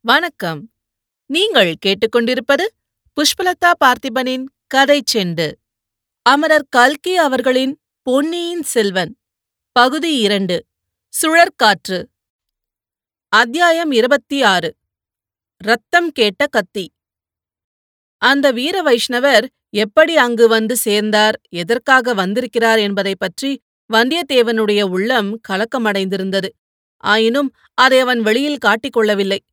வணக்கம். நீங்கள் கேட்டுக்கொண்டிருப்பது புஷ்பலதா பார்த்திபனின் கதை செண்டு. அமரர் கல்கி அவர்களின் பொன்னியின் செல்வன். பகுதி இரண்டு. சுழற்காற்று. அத்தியாயம் இருபத்தி ஆறு ரத்தம் கேட்ட கத்தி. அந்த வீர வைஷ்ணவர் எப்படி அங்கு வந்து சேர்ந்தார் எதற்காக வந்திருக்கிறார் என்பதைப் பற்றி வந்தியத்தேவனுடைய உள்ளம் கலக்கமடைந்திருந்தது. ஆயினும் அதை அவன் வெளியில் காட்டிக் கொள்ளவில்லை.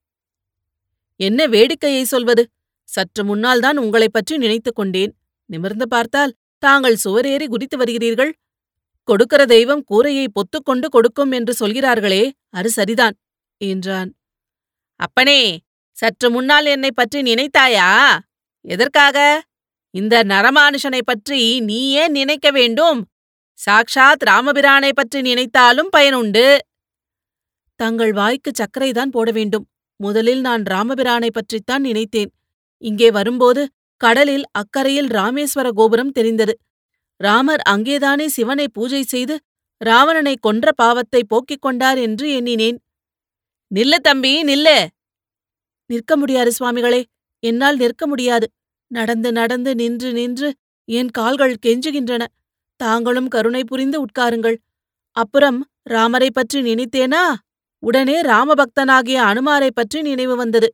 என்ன வேடிக்கையை சொல்வது? சற்று முன்னால்தான் உங்களைப் பற்றி நினைத்துக் கொண்டேன். நிமிர்ந்து பார்த்தால் தாங்கள் சுவரேறி குதித்து வருகிறீர்கள். கொடுக்கிற தெய்வம் கூரையை பொத்துக்கொண்டு கொடுக்கும் என்று சொல்கிறார்களே அது சரிதான் என்றான். அப்பனே சற்று முன்னால் என்னை பற்றி நினைத்தாயா? எதற்காக? இந்த நரமானுஷனை பற்றி நீ ஏன் நினைக்க வேண்டும்? சாக்ஷாத் ராமபிரானை பற்றி நினைத்தாலும் பயனுண்டு. தங்கள் வாய்க்கு சர்க்கரைதான் போட வேண்டும். முதலில் நான் ராமபிரானை பற்றித்தான் நினைத்தேன். இங்கே வரும்போது கடலில் அக்கரையில் ராமேஸ்வர கோபுரம் தெரிந்தது. ராமர் அங்கேதானே சிவனை பூஜை செய்து ராவணனை கொன்ற பாவத்தை போக்கிக் கொண்டார் என்று எண்ணினேன். நில்லு தம்பி நில்லு! நிற்க முடியாது சுவாமிகளே என்னால் நிற்க முடியாது. நடந்து நடந்து நின்று நின்று என் கால்கள் கெஞ்சுகின்றன. தாங்களும் கருணை புரிந்து உட்காருங்கள். அப்புறம் ராமரை பற்றி நினைத்தேனா? உடனே ராமபக்தனாகிய அனுமாரைப் பற்றி நினைவு வந்தது.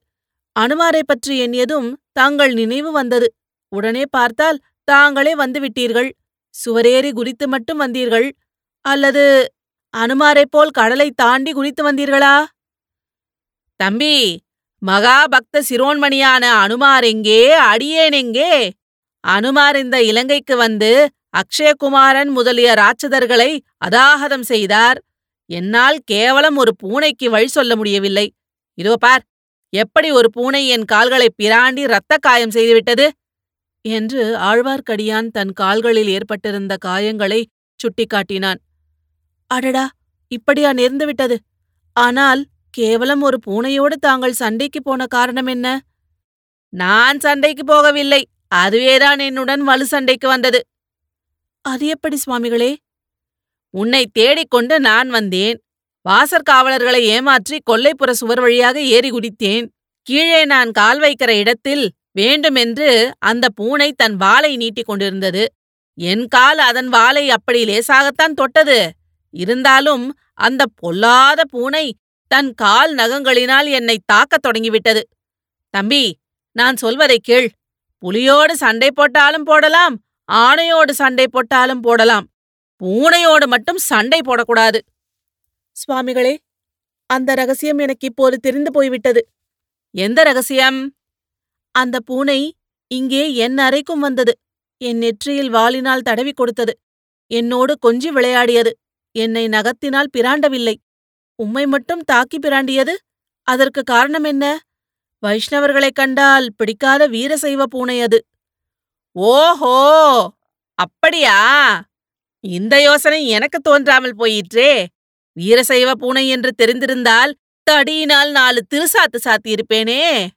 அனுமாரைப் பற்றி எண்ணியதும் தாங்கள் நினைவு வந்தது. உடனே பார்த்தால் தாங்களே வந்துவிட்டீர்கள். சுவரேறி குதித்து மட்டும் வந்தீர்கள். அல்லது அனுமாரைப் போல் கடலை தாண்டி குதித்து வந்தீர்களா? தம்பி மகாபக்த சிரோன்மணியான அனுமார் எங்கே? அடியேன் எங்கே? அனுமார் இந்த இலங்கைக்கு வந்து அக்ஷயகுமாரன் முதலிய ராட்சதர்களை அதாகதம் செய்தார். என்னால் கேவலம் ஒரு பூனைக்கு வழி சொல்ல முடியவில்லை. இதோ பார் எப்படி ஒரு பூனை என் கால்களை பிராண்டி இரத்த காயம் செய்துவிட்டது என்று ஆழ்வார்க்கடியான் தன் கால்களில் ஏற்பட்டிருந்த காயங்களை சுட்டிக்காட்டினான். அடடா இப்படியா நேர்ந்துவிட்டது ஆனால் கேவலம் ஒரு பூனையோடு தாங்கள் சண்டைக்கு போன காரணம் என்ன? நான் சண்டைக்கு போகவில்லை. அதுவேதான் என்னுடன் வலு சண்டைக்கு வந்தது. அது எப்படி சுவாமிகளே? உன்னை தேடிக்கொண்டு நான் வந்தேன். வாசற்காவலர்களை ஏமாற்றி கொல்லைப்புற சுவர் வழியாக ஏறி குதித்தேன். கீழே நான் கால் வைக்கிற இடத்தில் வேண்டுமென்று அந்த பூனை தன் வாளை நீட்டிக் கொண்டிருந்தது. என் கால் அதன் வாளை அப்படி லேசாகத்தான் தொட்டது. இருந்தாலும் அந்த பொல்லாத பூனை தன் கால் நகங்களினால் என்னை தாக்கத் தொடங்கிவிட்டது. தம்பி நான் சொல்வதை கேள். புலியோடு சண்டை போட்டாலும் போடலாம் ஆணையோடு சண்டை போட்டாலும் போடலாம். பூனையோடு மட்டும் சண்டை போடக்கூடாது. சுவாமிகளே அந்த ரகசியம் எனக்கு இப்போது தெரிந்து போய்விட்டது. எந்த ரகசியம்? அந்த பூனை இங்கே என் அறைக்கும் வந்தது. என் நெற்றியில் வாளினால் தடவி கொடுத்தது. என்னோடு கொஞ்சி விளையாடியது. என்னை நகத்தினால் பிராண்டவில்லை. உம்மை மட்டும் தாக்கி பிராண்டியது. அதற்கு காரணம் என்ன? வைஷ்ணவர்களைக் கண்டால் பிடிக்காத வீரசைவ பூனை அது. ஓஹோ! அப்படியா? இந்த யோசனை எனக்கு தோன்றாமல் போயிற்றே. வீரசைவ பூனை என்று தெரிந்திருந்தால் தடியினால் நாலு திருசாத்து சாத்தியிருப்பேனே.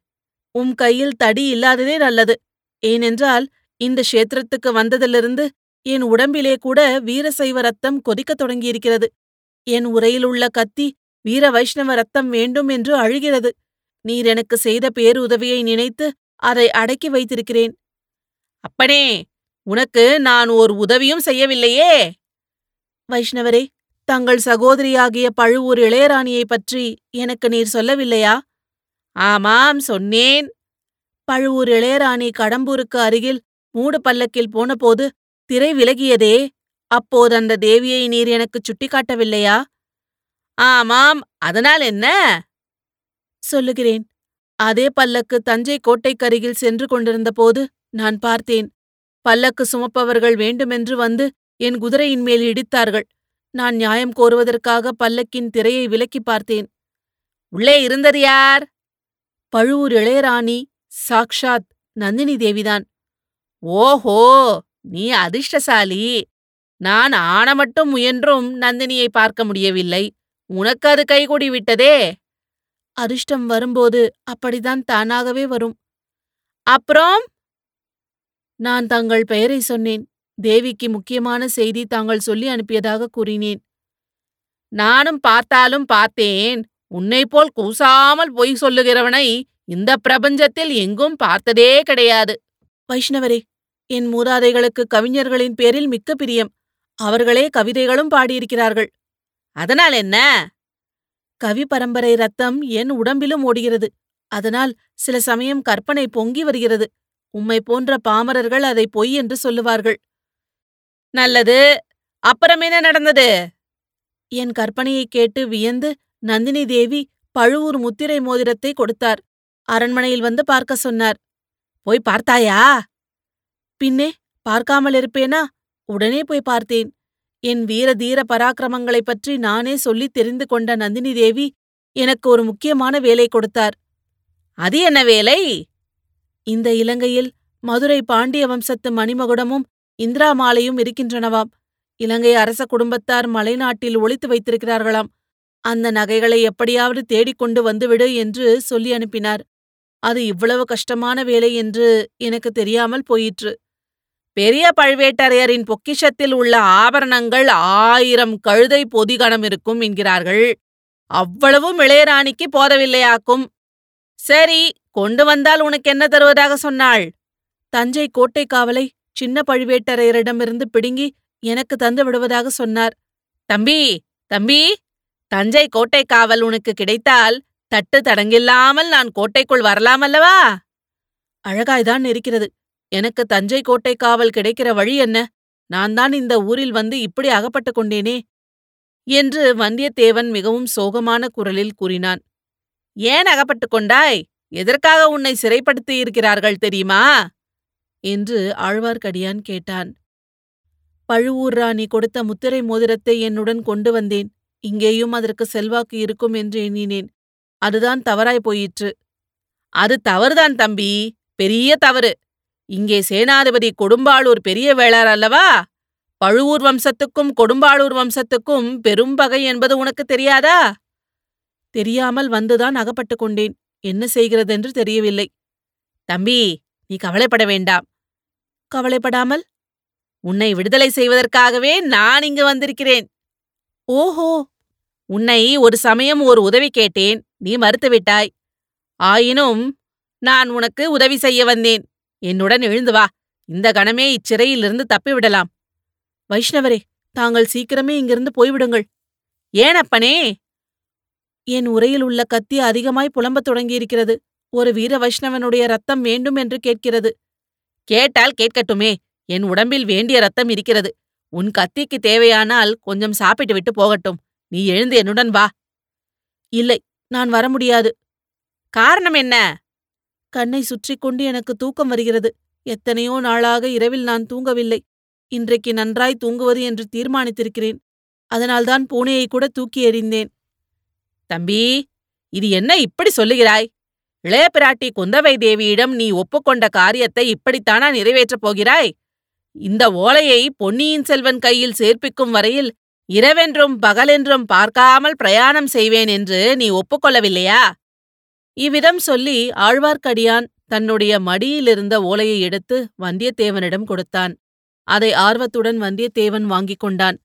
உம் கையில் தடி இல்லாததே நல்லது. ஏனென்றால் இந்த க்ஷேத்திரத்துக்கு வந்ததிலிருந்து என் உடம்பிலே கூட வீரசைவ ரத்தம் கொதிக்கத் தொடங்கியிருக்கிறது. என் உரையில் உள்ள கத்தி வீர வைஷ்ணவ ரத்தம் வேண்டும் என்று அழுகிறது. நீர் எனக்கு செய்த பேருதவியை நினைத்து அதை அடக்கி வைத்திருக்கிறேன். அப்பனே உனக்கு நான் ஓர் உதவியும் செய்யவில்லையே? வைஷ்ணவரே தங்கள் சகோதரியாகிய பழுவூர் இளையராணியைப் பற்றி எனக்கு நீர் சொல்லவில்லையா? ஆமாம் சொன்னேன். பழுவூர் இளையராணி கடம்பூருக்கு அருகில் மூடு பல்லக்கில் போனபோது திரை விலகியதே அப்போது அந்த தேவியை நீர் எனக்குச் சுட்டிக்காட்டவில்லையா? ஆமாம் அதனால் என்ன? சொல்லுகிறேன். அதே பல்லக்கு தஞ்சை கோட்டைக்கருகில் சென்று கொண்டிருந்தபோது நான் பார்த்தேன். பல்லக்கு சுமப்பவர்கள் வேண்டுமென்று வந்து என் குதிரையின் மேல் இடித்தார்கள். நான் நியாயம் கோருவதற்காக பல்லக்கின் திரையை விலக்கி பார்த்தேன். உள்ளே இருந்தது யார்? பழுவூர் இளையராணி சாக்ஷாத் நந்தினி தேவிதான். ஓஹோ நீ அதிர்ஷ்டசாலி. நான் ஆன மட்டும் முயன்றும் நந்தினியை பார்க்க முடியவில்லை. உனக்கு அது கைகூடி விட்டதே. அதிர்ஷ்டம் வரும்போது அப்படிதான் தானாகவே வரும். அப்புறம்? நான் தங்கள் பெயரை சொன்னேன். தேவிக்கு முக்கியமான செய்தி தாங்கள் சொல்லி அனுப்பியதாக கூறினேன். நானும் பார்த்தாலும் பார்த்தேன் உன்னை போல் கூசாமல் பொய் சொல்லுகிறவனை இந்த பிரபஞ்சத்தில் எங்கும் பார்த்ததே கிடையாது. வைஷ்ணவரே என் மூதாதைகளுக்கு கவிஞர்களின் பேரில் மிக்க பிரியம். அவர்களே கவிதைகளும் பாடியிருக்கிறார்கள். அதனால் என்ன? கவி பரம்பரை ரத்தம் என் உடம்பிலும் ஓடுகிறது. அதனால் சில சமயம் கற்பனை பொங்கி வருகிறது. உம்மை போன்ற பாமரர்கள் அதை பொய் என்று சொல்லுவார்கள். நல்லது அப்புறம் என்ன நடந்தது? என் கற்பனையைக் கேட்டு வியந்து நந்தினி தேவி பழுவூர் முத்திரை மோதிரத்தை கொடுத்தார். அரண்மனையில் வந்து பார்க்க சொன்னார். போய் பார்த்தாயா? பின்னே பார்க்காமல் இருப்பேனா? உடனே போய் பார்த்தேன். என் வீர தீர பராக்கிரமங்களைப் பற்றி நானே சொல்லித் தெரிந்து கொண்ட நந்தினி தேவி எனக்கு ஒரு முக்கியமான வேலை கொடுத்தார். அது என்ன வேலை? இந்த இலங்கையில் மதுரை பாண்டிய வம்சத்து மணிமகுடமும் இந்திரா மாலையும் இருக்கின்றனவாம். இலங்கை அரச குடும்பத்தார் மலைநாட்டில் ஒளித்து வைத்திருக்கிறார்களாம். அந்த நகைகளை எப்படியாவது தேடிக் கொண்டு வந்துவிடு என்று சொல்லி அனுப்பினார். அது இவ்வளவு கஷ்டமான வேலை என்று எனக்கு தெரியாமல் போயிற்று. பெரிய பழுவேட்டரையரின் பொக்கிஷத்தில் உள்ள ஆபரணங்கள் ஆயிரம் கழுதை பொதிகணம் இருக்கும் என்கிறார்கள். அவ்வளவும் இளையராணிக்கு போதவில்லையாக்கும். சரி கொண்டு வந்தால் உனக்கு என்ன தருவதாக சொன்னாள்? தஞ்சை கோட்டை காவலை சின்ன பழுவேட்டரையரிடமிருந்து பிடுங்கி எனக்கு தந்து விடுவதாக சொன்னார். தம்பி தம்பி தஞ்சை கோட்டை காவல் உனக்கு கிடைத்தால் தட்டு தடங்கில்லாமல் நான் கோட்டைக்குள் வரலாமல்லவா? அழகாய்தான் இருக்கிறது. எனக்கு தஞ்சை கோட்டை காவல் கிடைக்கிற வழி என்ன? நான் தான் இந்த ஊரில் வந்து இப்படி அகப்பட்டுக் கொண்டேனே? என்று வந்தியத்தேவன் மிகவும் சோகமான குரலில் கூறினான். ஏன் அகப்பட்டுக் கொண்டாய்? எதற்காக உன்னை சிறைப்படுத்தியிருக்கிறார்கள் தெரியுமா? என்று ஆழ்வார்க்கடியான் கேட்டான். பழுவூர் ராணி கொடுத்த முத்திரை மோதிரத்தை என்னுடன் கொண்டு வந்தேன். இங்கேயும் அதற்கு செல்வாக்கு இருக்கும் என்று எண்ணினேன். அதுதான் தவறாய் போயிற்று. அது தவறுதான் தம்பி. பெரிய தவறு. இங்கே சேனாதிபதி கொடும்பாளூர் பெரிய வேளார் அல்லவா? பழுவூர் வம்சத்துக்கும் கொடும்பாளூர் வம்சத்துக்கும் பெரும்பகை என்பது உனக்கு தெரியாதா? தெரியாமல் வந்துதான் அகப்பட்டுக் கொண்டேன். என்ன செய்கிறதென்று தெரியவில்லை. தம்பி நீ கவலைப்பட வேண்டாம். கவலைப்படாமல்? உன்னை விடுதலை செய்வதற்காகவே நான் இங்கு வந்திருக்கிறேன். ஓஹோ! உன்னை ஒரு சமயம் ஒரு உதவி கேட்டேன். நீ மறுத்துவிட்டாய். ஆயினும் நான் உனக்கு உதவி செய்ய வந்தேன். என்னுடன் எழுந்து வா. இந்த கணமே இச்சிறையிலிருந்து தப்பிவிடலாம். வைஷ்ணவரே தாங்கள் சீக்கிரமே இங்கிருந்து போய்விடுங்கள். ஏனப்பனே என் உரையில் உள்ள கத்தி அதிகமாய் புலம்பத் தொடங்கியிருக்கிறது. ஒரு வீர வைஷ்ணவனுடைய ரத்தம் வேண்டும் என்று கேட்கிறது. கேட்டால் கேட்கட்டுமே என் உடம்பில் வேண்டிய ரத்தம் இருக்கிறது. உன் கத்திக்கு தேவையானால் கொஞ்சம் சாப்பிட்டு விட்டு போகட்டும். நீ எழுந்து என்னுடன் வா. இல்லை நான் வர முடியாது. காரணம் என்ன? கண்ணை சுற்றிக் கொண்டு எனக்கு தூக்கம் வருகிறது. எத்தனையோ நாளாக இரவில் நான் தூங்கவில்லை. இன்றைக்கு நன்றாய் தூங்குவது என்று தீர்மானித்திருக்கிறேன். அதனால்தான் பூனையை கூட தூக்கி எறிந்தேன். தம்பி இது என்ன இப்படி சொல்லுகிறாய்? இளைய பிராட்டி குந்தவை தேவியிடம் நீ ஒப்புக்கொண்ட காரியத்தை இப்படித்தானா நிறைவேற்றப் போகிறாய்? இந்த ஓலையை பொன்னியின் செல்வன் கையில் சேர்ப்பிக்கும் வரையில் இரவென்றும் பகலென்றும் பார்க்காமல் பிரயாணம் செய்வேன் என்று நீ ஒப்புக்கொள்ளவில்லையா? இவ்விதம் சொல்லி ஆழ்வார்க்கடியான் தன்னுடைய மடியிலிருந்த ஓலையை எடுத்து வந்தியத்தேவனிடம் கொடுத்தான். அதை ஆர்வத்துடன் வந்தியத்தேவன் வாங்கிக் கொண்டான்.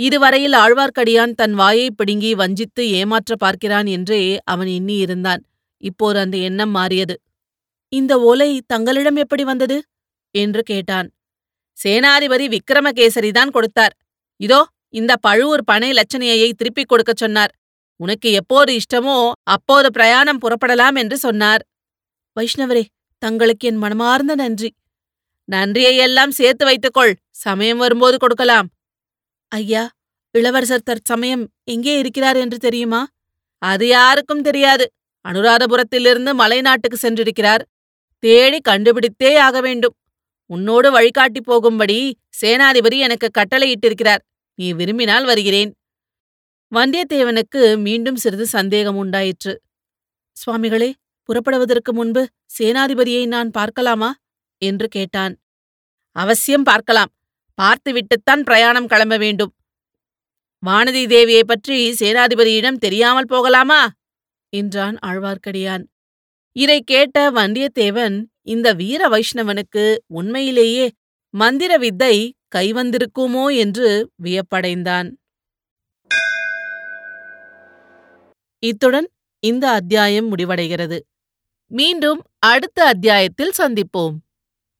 இதுவரையில் ஆழ்வார்க்கடியான் தன் வாயைப் பிடுங்கி வஞ்சித்து ஏமாற்ற பார்க்கிறான் என்றே அவன் எண்ணியிருந்தான். இப்போது அந்த எண்ணம் மாறியது. இந்த ஓலை தங்களிடம் எப்படி வந்தது? என்று கேட்டான். சேனாதிபதி விக்ரமகேசரிதான் கொடுத்தார். இதோ இந்த பழுவூர் பனை லட்சணையை திருப்பிக் கொடுக்கச் சொன்னார். உனக்கு எப்போது இஷ்டமோ அப்போது பிரயாணம் புறப்படலாம் என்று சொன்னார். வைஷ்ணவரே தங்களுக்கு என் மனமார்ந்த நன்றி. நன்றியையெல்லாம் சேர்த்து வைத்துக்கொள் சமயம் வரும்போது கொடுக்கலாம். ஐயா இளவரசர் தற்சமயம் எங்கே இருக்கிறார் என்று தெரியுமா? அது யாருக்கும் தெரியாது. அனுராதபுரத்திலிருந்து மலைநாட்டுக்கு சென்றிருக்கிறார். தேடி கண்டுபிடித்தே ஆக வேண்டும். உன்னோடு வழிகாட்டி போகும்படி சேனாதிபதி எனக்கு கட்டளையிட்டிருக்கிறார். நீ விரும்பினால் வருகிறேன். வந்தியத்தேவனுக்கு மீண்டும் சிறிது சந்தேகம் உண்டாயிற்று. சுவாமிகளே புறப்படுவதற்கு முன்பு சேனாதிபதியை நான் பார்க்கலாமா? என்று கேட்டான். அவசியம் பார்க்கலாம். பார்த்துவிட்டுத்தான் பிரயாணம் கிளம்ப வேண்டும். வானதி தேவியை பற்றி சேனாதிபதியிடம் தெரியாமல் போகலாமா? என்றான் ஆழ்வார்க்கடியான். இதை கேட்ட வந்தியத்தேவன் இந்த வீர வைஷ்ணவனுக்கு உண்மையிலேயே மந்திர வித்தை கைவந்திருக்குமோ என்று வியப்படைந்தான். இத்துடன் இந்த அத்தியாயம் முடிவடைகிறது. மீண்டும் அடுத்த அத்தியாயத்தில் சந்திப்போம்.